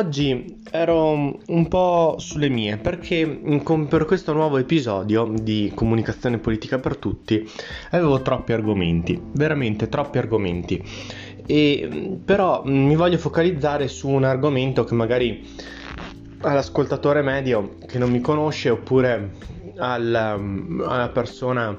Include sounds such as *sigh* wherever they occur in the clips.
Oggi ero un po' sulle mie perché per questo nuovo episodio di comunicazione politica per tutti avevo troppi argomenti, veramente troppi argomenti. E però mi voglio focalizzare su un argomento che magari all'ascoltatore medio che non mi conosce oppure alla, alla persona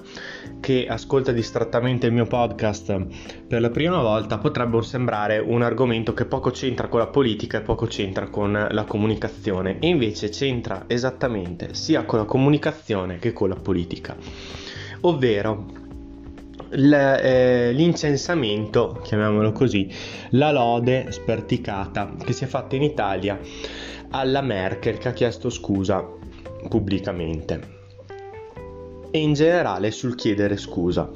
che ascolta distrattamente il mio podcast per la prima volta potrebbe sembrare un argomento che poco c'entra con la politica e poco c'entra con la comunicazione. E invece c'entra esattamente sia con la comunicazione che con la politica. Ovvero eh, l'incensamento, chiamiamolo così, la lode sperticata che si è fatta in Italia alla Merkel che ha chiesto scusa pubblicamente e in generale sul chiedere scusa.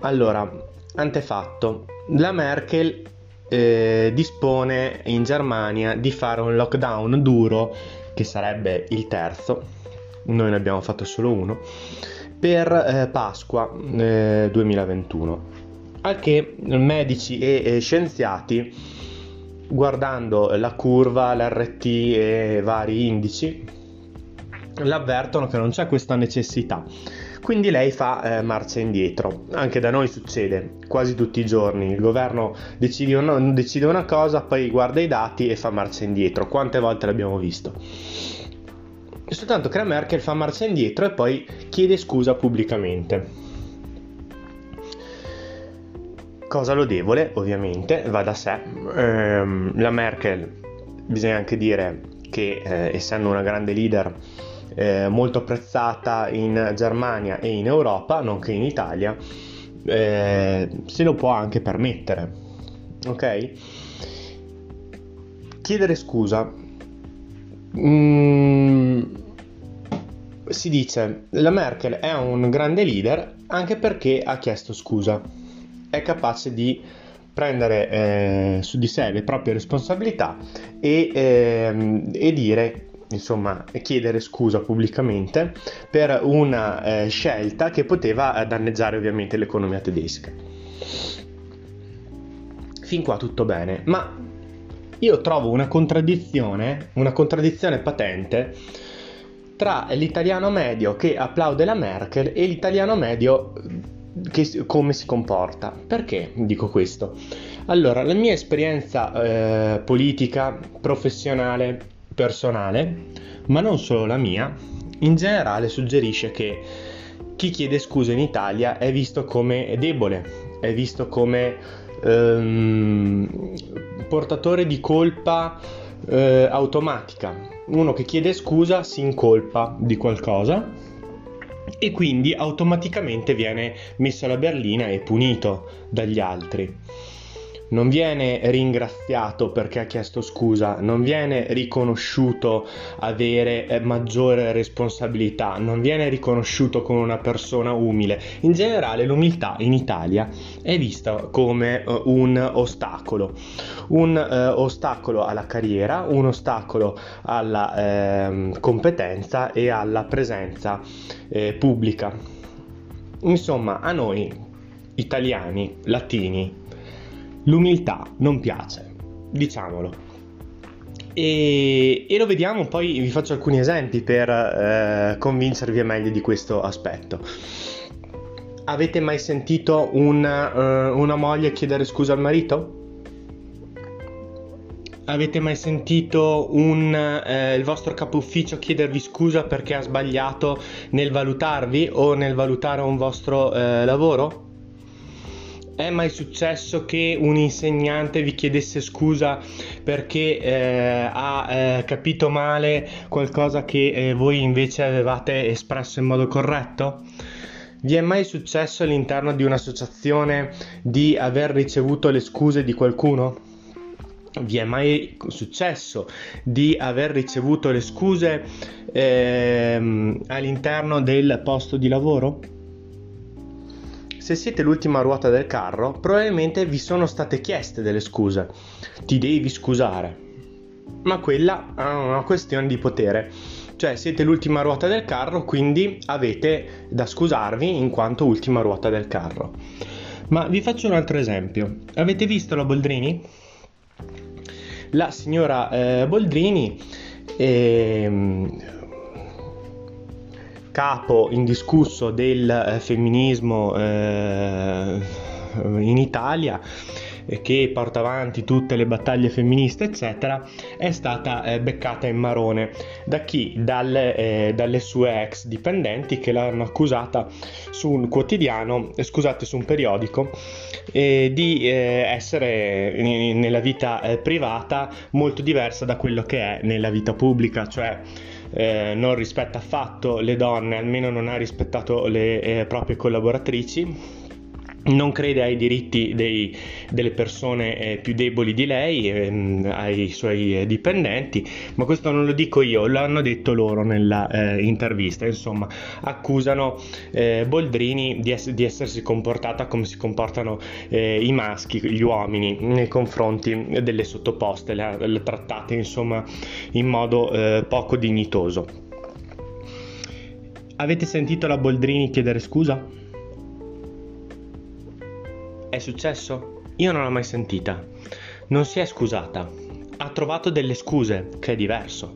Allora, antefatto, la Merkel eh, dispone in Germania di fare un lockdown duro, che sarebbe il terzo, noi ne abbiamo fatto solo uno, per eh, Pasqua eh, 2021. Al che medici e, e scienziati, guardando la curva, l'RT e vari indici, l'avvertono che non c'è questa necessità. Quindi lei fa eh, marcia indietro. Anche da noi succede quasi tutti i giorni. Il governo decide una, decide una cosa, poi guarda i dati e fa marcia indietro. Quante volte l'abbiamo visto? Soltanto che la Merkel fa marcia indietro e poi chiede scusa pubblicamente. Cosa lodevole, ovviamente, va da sé. Ehm, la Merkel, bisogna anche dire che eh, essendo una grande leader eh, molto apprezzata in Germania e in Europa, nonché in Italia, eh, se lo può anche permettere. Ok? Chiedere scusa. Mm, si dice la Merkel è un grande leader anche perché ha chiesto scusa. È capace di prendere eh, su di sé le proprie responsabilità e, eh, e dire insomma, chiedere scusa pubblicamente per una eh, scelta che poteva danneggiare ovviamente l'economia tedesca. Fin qua tutto bene, ma io trovo una contraddizione, una contraddizione patente tra l'italiano medio che applaude la Merkel e l'italiano medio che, come si comporta. Perché dico questo? Allora, la mia esperienza eh, politica, professionale, personale, ma non solo la mia, in generale suggerisce che chi chiede scusa in Italia è visto come debole, è visto come ehm, portatore di colpa eh, automatica. Uno che chiede scusa si incolpa di qualcosa e quindi automaticamente viene messo alla berlina e punito dagli altri non viene ringraziato perché ha chiesto scusa, non viene riconosciuto avere eh, maggiore responsabilità, non viene riconosciuto come una persona umile. In generale l'umiltà in Italia è vista come uh, un ostacolo, un uh, ostacolo alla carriera, un ostacolo alla uh, competenza e alla presenza eh, pubblica. Insomma, a noi italiani, latini, l'umiltà non piace, diciamolo. E, e, lo vediamo, poi vi faccio alcuni esempi per eh, convincervi meglio di questo aspetto. Avete mai sentito una, uh, una moglie chiedere scusa al marito? Avete mai sentito un, eh, il vostro capo ufficio chiedervi scusa perché ha sbagliato nel valutarvi o nel valutare un vostro eh, lavoro? È mai successo che un insegnante vi chiedesse scusa perché eh, ha eh, capito male qualcosa che eh, voi invece avevate espresso in modo corretto? Vi è mai successo all'interno di un'associazione di aver ricevuto le scuse di qualcuno? Vi è mai successo di aver ricevuto le scuse ehm, all'interno del posto di lavoro? Se siete l'ultima ruota del carro, probabilmente vi sono state chieste delle scuse. Ti devi scusare. Ma quella è una questione di potere. Cioè siete l'ultima ruota del carro, quindi avete da scusarvi in quanto ultima ruota del carro. Ma vi faccio un altro esempio. Avete visto la Boldrini? La signora eh, Boldrini eh, capo indiscusso del eh, femminismo eh, in Italia che porta avanti tutte le battaglie femministe, eccetera, è stata eh, beccata in marone. Da chi? Dalle, eh, dalle, sue ex dipendenti che l'hanno accusata su un quotidiano, eh, scusate, su un periodico, eh, di eh, essere in, nella vita privata molto diversa da quello che è nella vita pubblica, cioè eh, non rispetta affatto le donne, almeno non ha rispettato le eh, proprie collaboratrici non crede ai diritti dei, delle persone eh, più deboli di lei, ehm, ai suoi eh, dipendenti, ma questo non lo dico io, l'hanno detto loro nella eh. Insomma, accusano eh, Boldrini di, ess- di, essersi comportata come si comportano eh, i maschi, gli uomini, nei confronti delle sottoposte, le, le trattate insomma in modo eh, poco dignitoso. Avete sentito la Boldrini chiedere scusa? È successo? Io non l'ho mai sentita. Non si è scusata. Ha trovato delle scuse, che è diverso.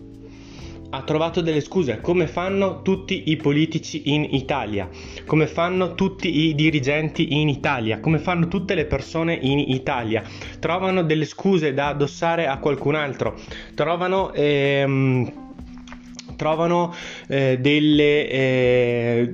Ha trovato delle scuse, come fanno tutti i politici in Italia, come fanno tutti i dirigenti in Italia, come fanno tutte le persone in Italia. Trovano delle scuse da addossare a qualcun altro, trovano... Ehm, trovano eh, delle, eh,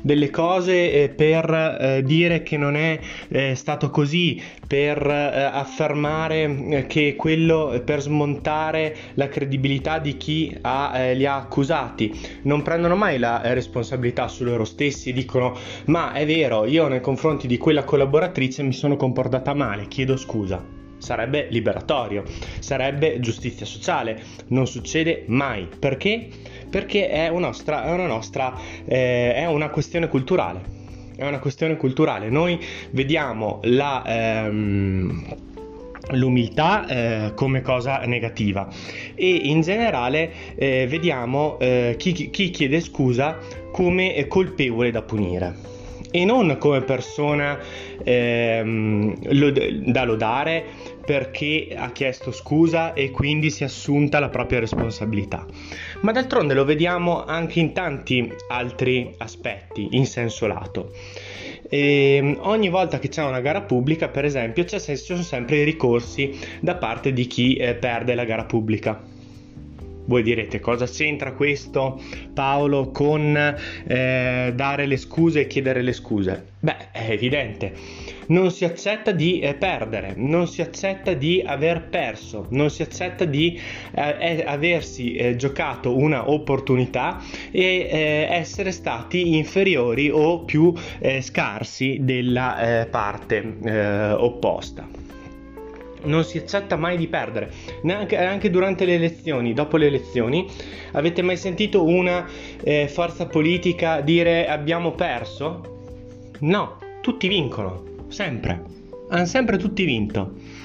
delle, cose eh, per eh, dire che non è eh, stato così, per affermare che quello per smontare la credibilità di chi ha, li ha accusati. Non prendono mai la responsabilità su loro stessi, dicono ma è vero, io nei confronti di quella collaboratrice mi sono comportata male, chiedo scusa sarebbe liberatorio, sarebbe giustizia sociale. Non succede mai. Perché? Perché è una nostra, è una, nostra, eh, è una questione culturale. È una questione culturale. Noi vediamo la... Ehm, l'umiltà eh, come cosa negativa e in generale eh, vediamo eh, chi, chi, chiede scusa come colpevole da punire e non come persona ehm, da lodare perché ha chiesto scusa e quindi si è assunta la propria responsabilità. Ma d'altronde lo vediamo anche in tanti altri aspetti in senso lato. E ehm, ogni volta che c'è una gara pubblica, per esempio, ci sono sempre i ricorsi da parte di chi eh, perde la gara pubblica. Voi direte cosa c'entra questo Paolo con eh, dare le scuse e chiedere le scuse? Beh, è evidente. Non si accetta di eh, perdere, non si accetta di aver perso, non si accetta di eh, aversi eh, giocato una opportunità e eh, essere stati inferiori o più eh, scarsi della parte opposta non si accetta mai di perdere, neanche anche durante le elezioni, dopo le elezioni. Avete mai sentito una eh, forza politica dire abbiamo perso? No, tutti vincono, sempre. Hanno sempre tutti vinto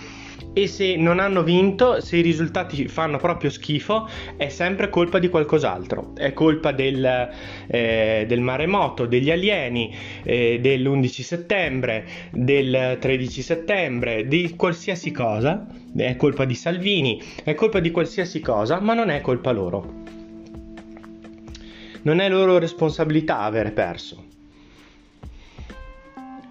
e se non hanno vinto, se i risultati fanno proprio schifo, è sempre colpa di qualcos'altro. È colpa del, eh, del maremoto, degli alieni, eh, dell'11 settembre, del 13 settembre, di qualsiasi cosa. È colpa di Salvini, è colpa di qualsiasi cosa, ma non è colpa loro. Non è loro responsabilità avere perso.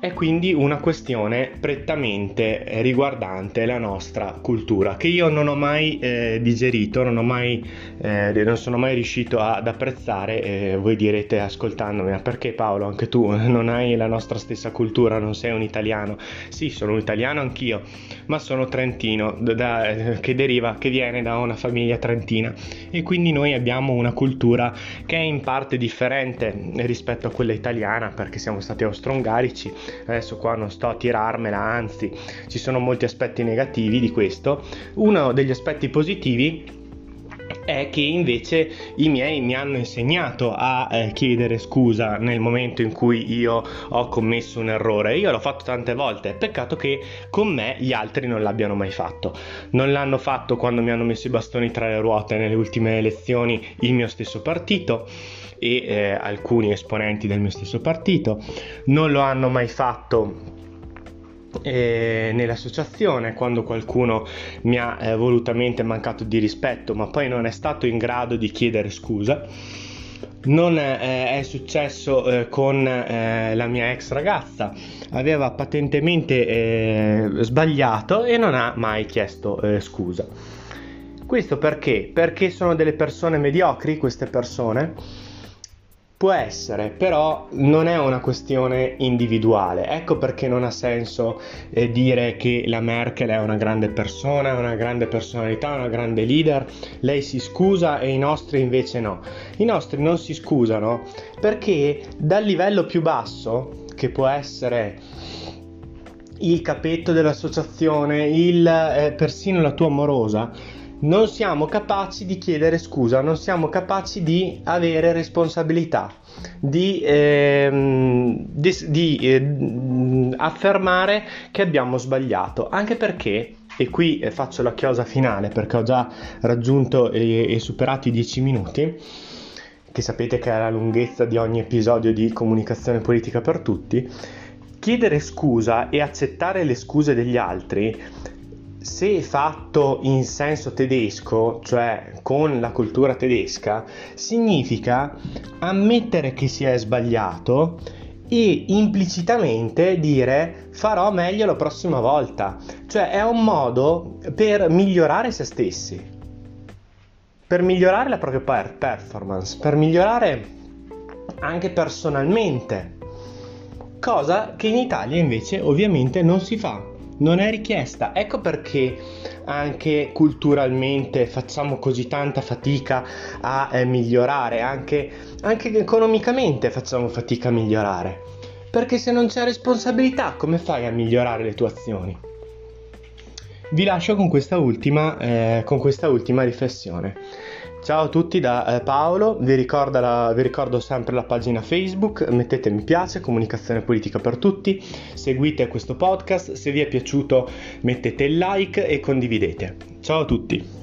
È quindi una questione prettamente riguardante la nostra cultura che io non ho mai eh, digerito, non, ho mai, eh, non sono mai riuscito ad apprezzare. Eh, voi direte ascoltandomi, ma perché Paolo, anche tu *laughs* non hai la nostra stessa cultura, non sei un italiano? Sì, sono un italiano anch'io, ma sono trentino, da, eh, che deriva, che viene da una famiglia trentina e quindi noi abbiamo una cultura che è in parte differente rispetto a quella italiana perché siamo stati austro-ungarici adesso qua non sto a tirarmela, anzi ci sono molti aspetti negativi di questo. Uno degli aspetti positivi è che invece i miei mi hanno insegnato a eh, chiedere scusa nel momento in cui io ho commesso un errore. Io l'ho fatto tante volte, peccato che con me gli altri non l'abbiano mai fatto. Non l'hanno fatto quando mi hanno messo i bastoni tra le ruote nelle ultime elezioni il mio stesso partito e eh, alcuni esponenti del mio stesso partito. Non lo hanno mai fatto eh, nell'associazione quando qualcuno mi ha eh, volutamente mancato di rispetto ma poi non è stato in grado di chiedere scusa. Non eh, è successo eh, con eh, la mia ex ragazza. Aveva patentemente eh, sbagliato e non ha mai chiesto eh, scusa. Questo perché? perché sono delle persone mediocri queste persone Può essere, però non è una questione individuale. Ecco perché non ha senso eh, dire che la Merkel è una grande persona, una grande personalità, una grande leader. Lei si scusa e i nostri invece no. I nostri non si scusano perché dal livello più basso, che può essere il capetto dell'associazione, il, eh, persino la tua amorosa, non siamo capaci di chiedere scusa, non siamo capaci di avere responsabilità, di, ehm, di, di eh, affermare che abbiamo sbagliato, anche perché, e qui eh, faccio la chiosa finale perché ho già raggiunto e, e superato i 10 minuti, che sapete che è la lunghezza di ogni episodio di comunicazione politica per tutti, chiedere scusa e accettare le scuse degli altri se fatto in senso tedesco, cioè con la cultura tedesca, significa ammettere che si è sbagliato e implicitamente dire farò meglio la prossima volta. Cioè è un modo per migliorare se stessi, per migliorare la propria performance, per migliorare anche personalmente. Cosa che in Italia invece ovviamente non si fa non è richiesta. Ecco perché anche culturalmente facciamo così tanta fatica a eh, migliorare, anche, anche economicamente facciamo fatica a migliorare. Perché se non c'è responsabilità, come fai a migliorare le tue azioni? Vi lascio con questa ultima, eh, con questa ultima riflessione. Ciao a tutti da eh, Paolo, vi, la, vi, ricordo sempre la pagina Facebook, mettete mi piace, comunicazione politica per tutti, seguite questo podcast, se vi è piaciuto mettete il like e condividete. Ciao a tutti.